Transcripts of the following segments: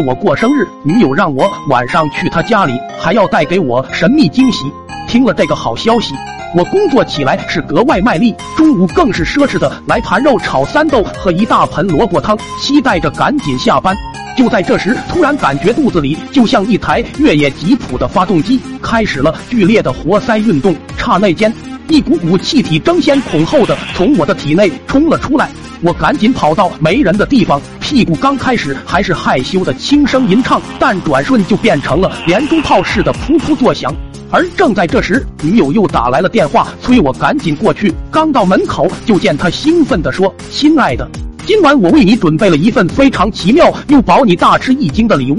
我过生日，女友让我晚上去她家里，还要带给我神秘惊喜。听了这个好消息，我工作起来是格外卖力，中午更是奢侈的来盘肉炒三豆和一大盆萝卜汤，期待着赶紧下班。就在这时，突然感觉肚子里就像一台越野吉普的发动机开始了剧烈的活塞运动，刹那间，一股股气体争先恐后的从我的体内冲了出来。我赶紧跑到没人的地方，屁股刚开始还是害羞的轻声吟唱，但转瞬就变成了连珠炮似的噗噗作响。而正在这时，女友又打来了电话，催我赶紧过去。刚到门口，就见她兴奋地说：“亲爱的，今晚我为你准备了一份非常奇妙又保你大吃一惊的礼物。”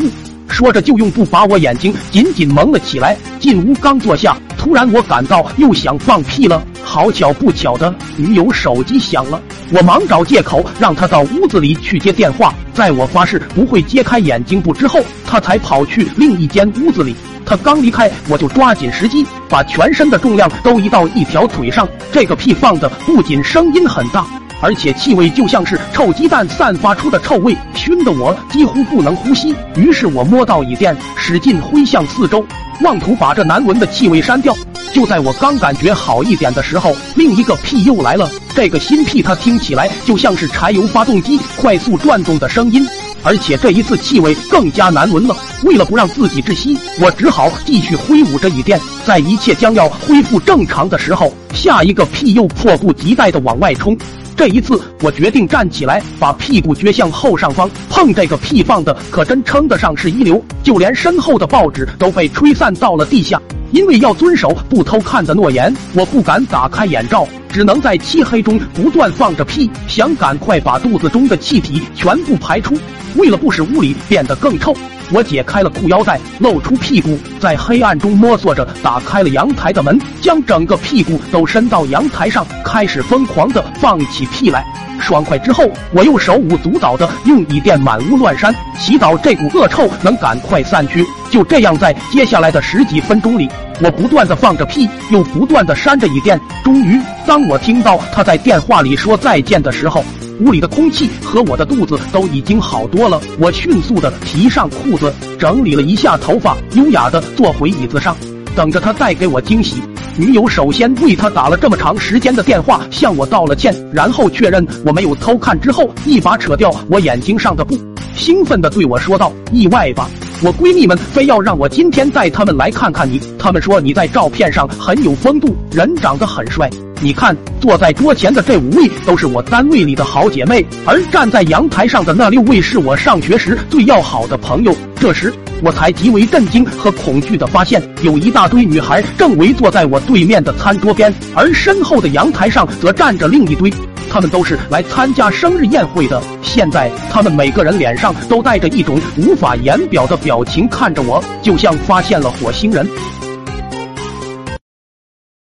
说着就用布把我眼睛紧紧蒙了起来。进屋刚坐下，突然我感到又想放屁了。好巧不巧的，女友手机响了，我忙找借口让她到屋子里去接电话。在我发誓不会揭开眼睛布之后，她才跑去另一间屋子里。她刚离开，我就抓紧时机，把全身的重量都移到一条腿上。这个屁放的不仅声音很大，而且气味就像是臭鸡蛋散发出的臭味，熏得我几乎不能呼吸。于是我摸到椅垫，使劲挥向四周，妄图把这难闻的气味删掉。就在我刚感觉好一点的时候，另一个屁又来了。这个新屁，它听起来就像是柴油发动机快速转动的声音。而且这一次气味更加难闻了。为了不让自己窒息，我只好继续挥舞着椅垫。在一切将要恢复正常的时候，下一个屁又迫不及待地往外冲。这一次，我决定站起来，把屁股撅向后上方。碰这个屁放的可真称得上是一流，就连身后的报纸都被吹散到了地下。因为要遵守不偷看的诺言，我不敢打开眼罩，只能在漆黑中不断放着屁，想赶快把肚子中的气体全部排出。为了不使屋里变得更臭，我解开了裤腰带，露出屁股，在黑暗中摸索着打开了阳台的门，将整个屁股都伸到阳台上，开始疯狂的放起屁来。爽快之后，我又手舞足蹈的用椅垫满屋乱扇，祈祷这股恶臭能赶快散去。就这样，在接下来的十几分钟里，我不断的放着屁，又不断的扇着椅垫。终于，当我听到他在电话里说再见的时候，屋里的空气和我的肚子都已经好多了。我迅速的提上裤子，整理了一下头发，优雅的坐回椅子上，等着他带给我惊喜。女友首先为他打了这么长时间的电话，向我道了歉，然后确认我没有偷看之后，一把扯掉我眼睛上的布，兴奋地对我说道：“意外吧？我闺蜜们非要让我今天带她们来看看你，她们说你在照片上很有风度，人长得很帅。你看，坐在桌前的这五位都是我单位里的好姐妹，而站在阳台上的那六位是我上学时最要好的朋友。”这时。我才极为震惊和恐惧的发现，有一大堆女孩正围坐在我对面的餐桌边，而身后的阳台上则站着另一堆，她们都是来参加生日宴会的。现在，她们每个人脸上都带着一种无法言表的表情，看着我，就像发现了火星人。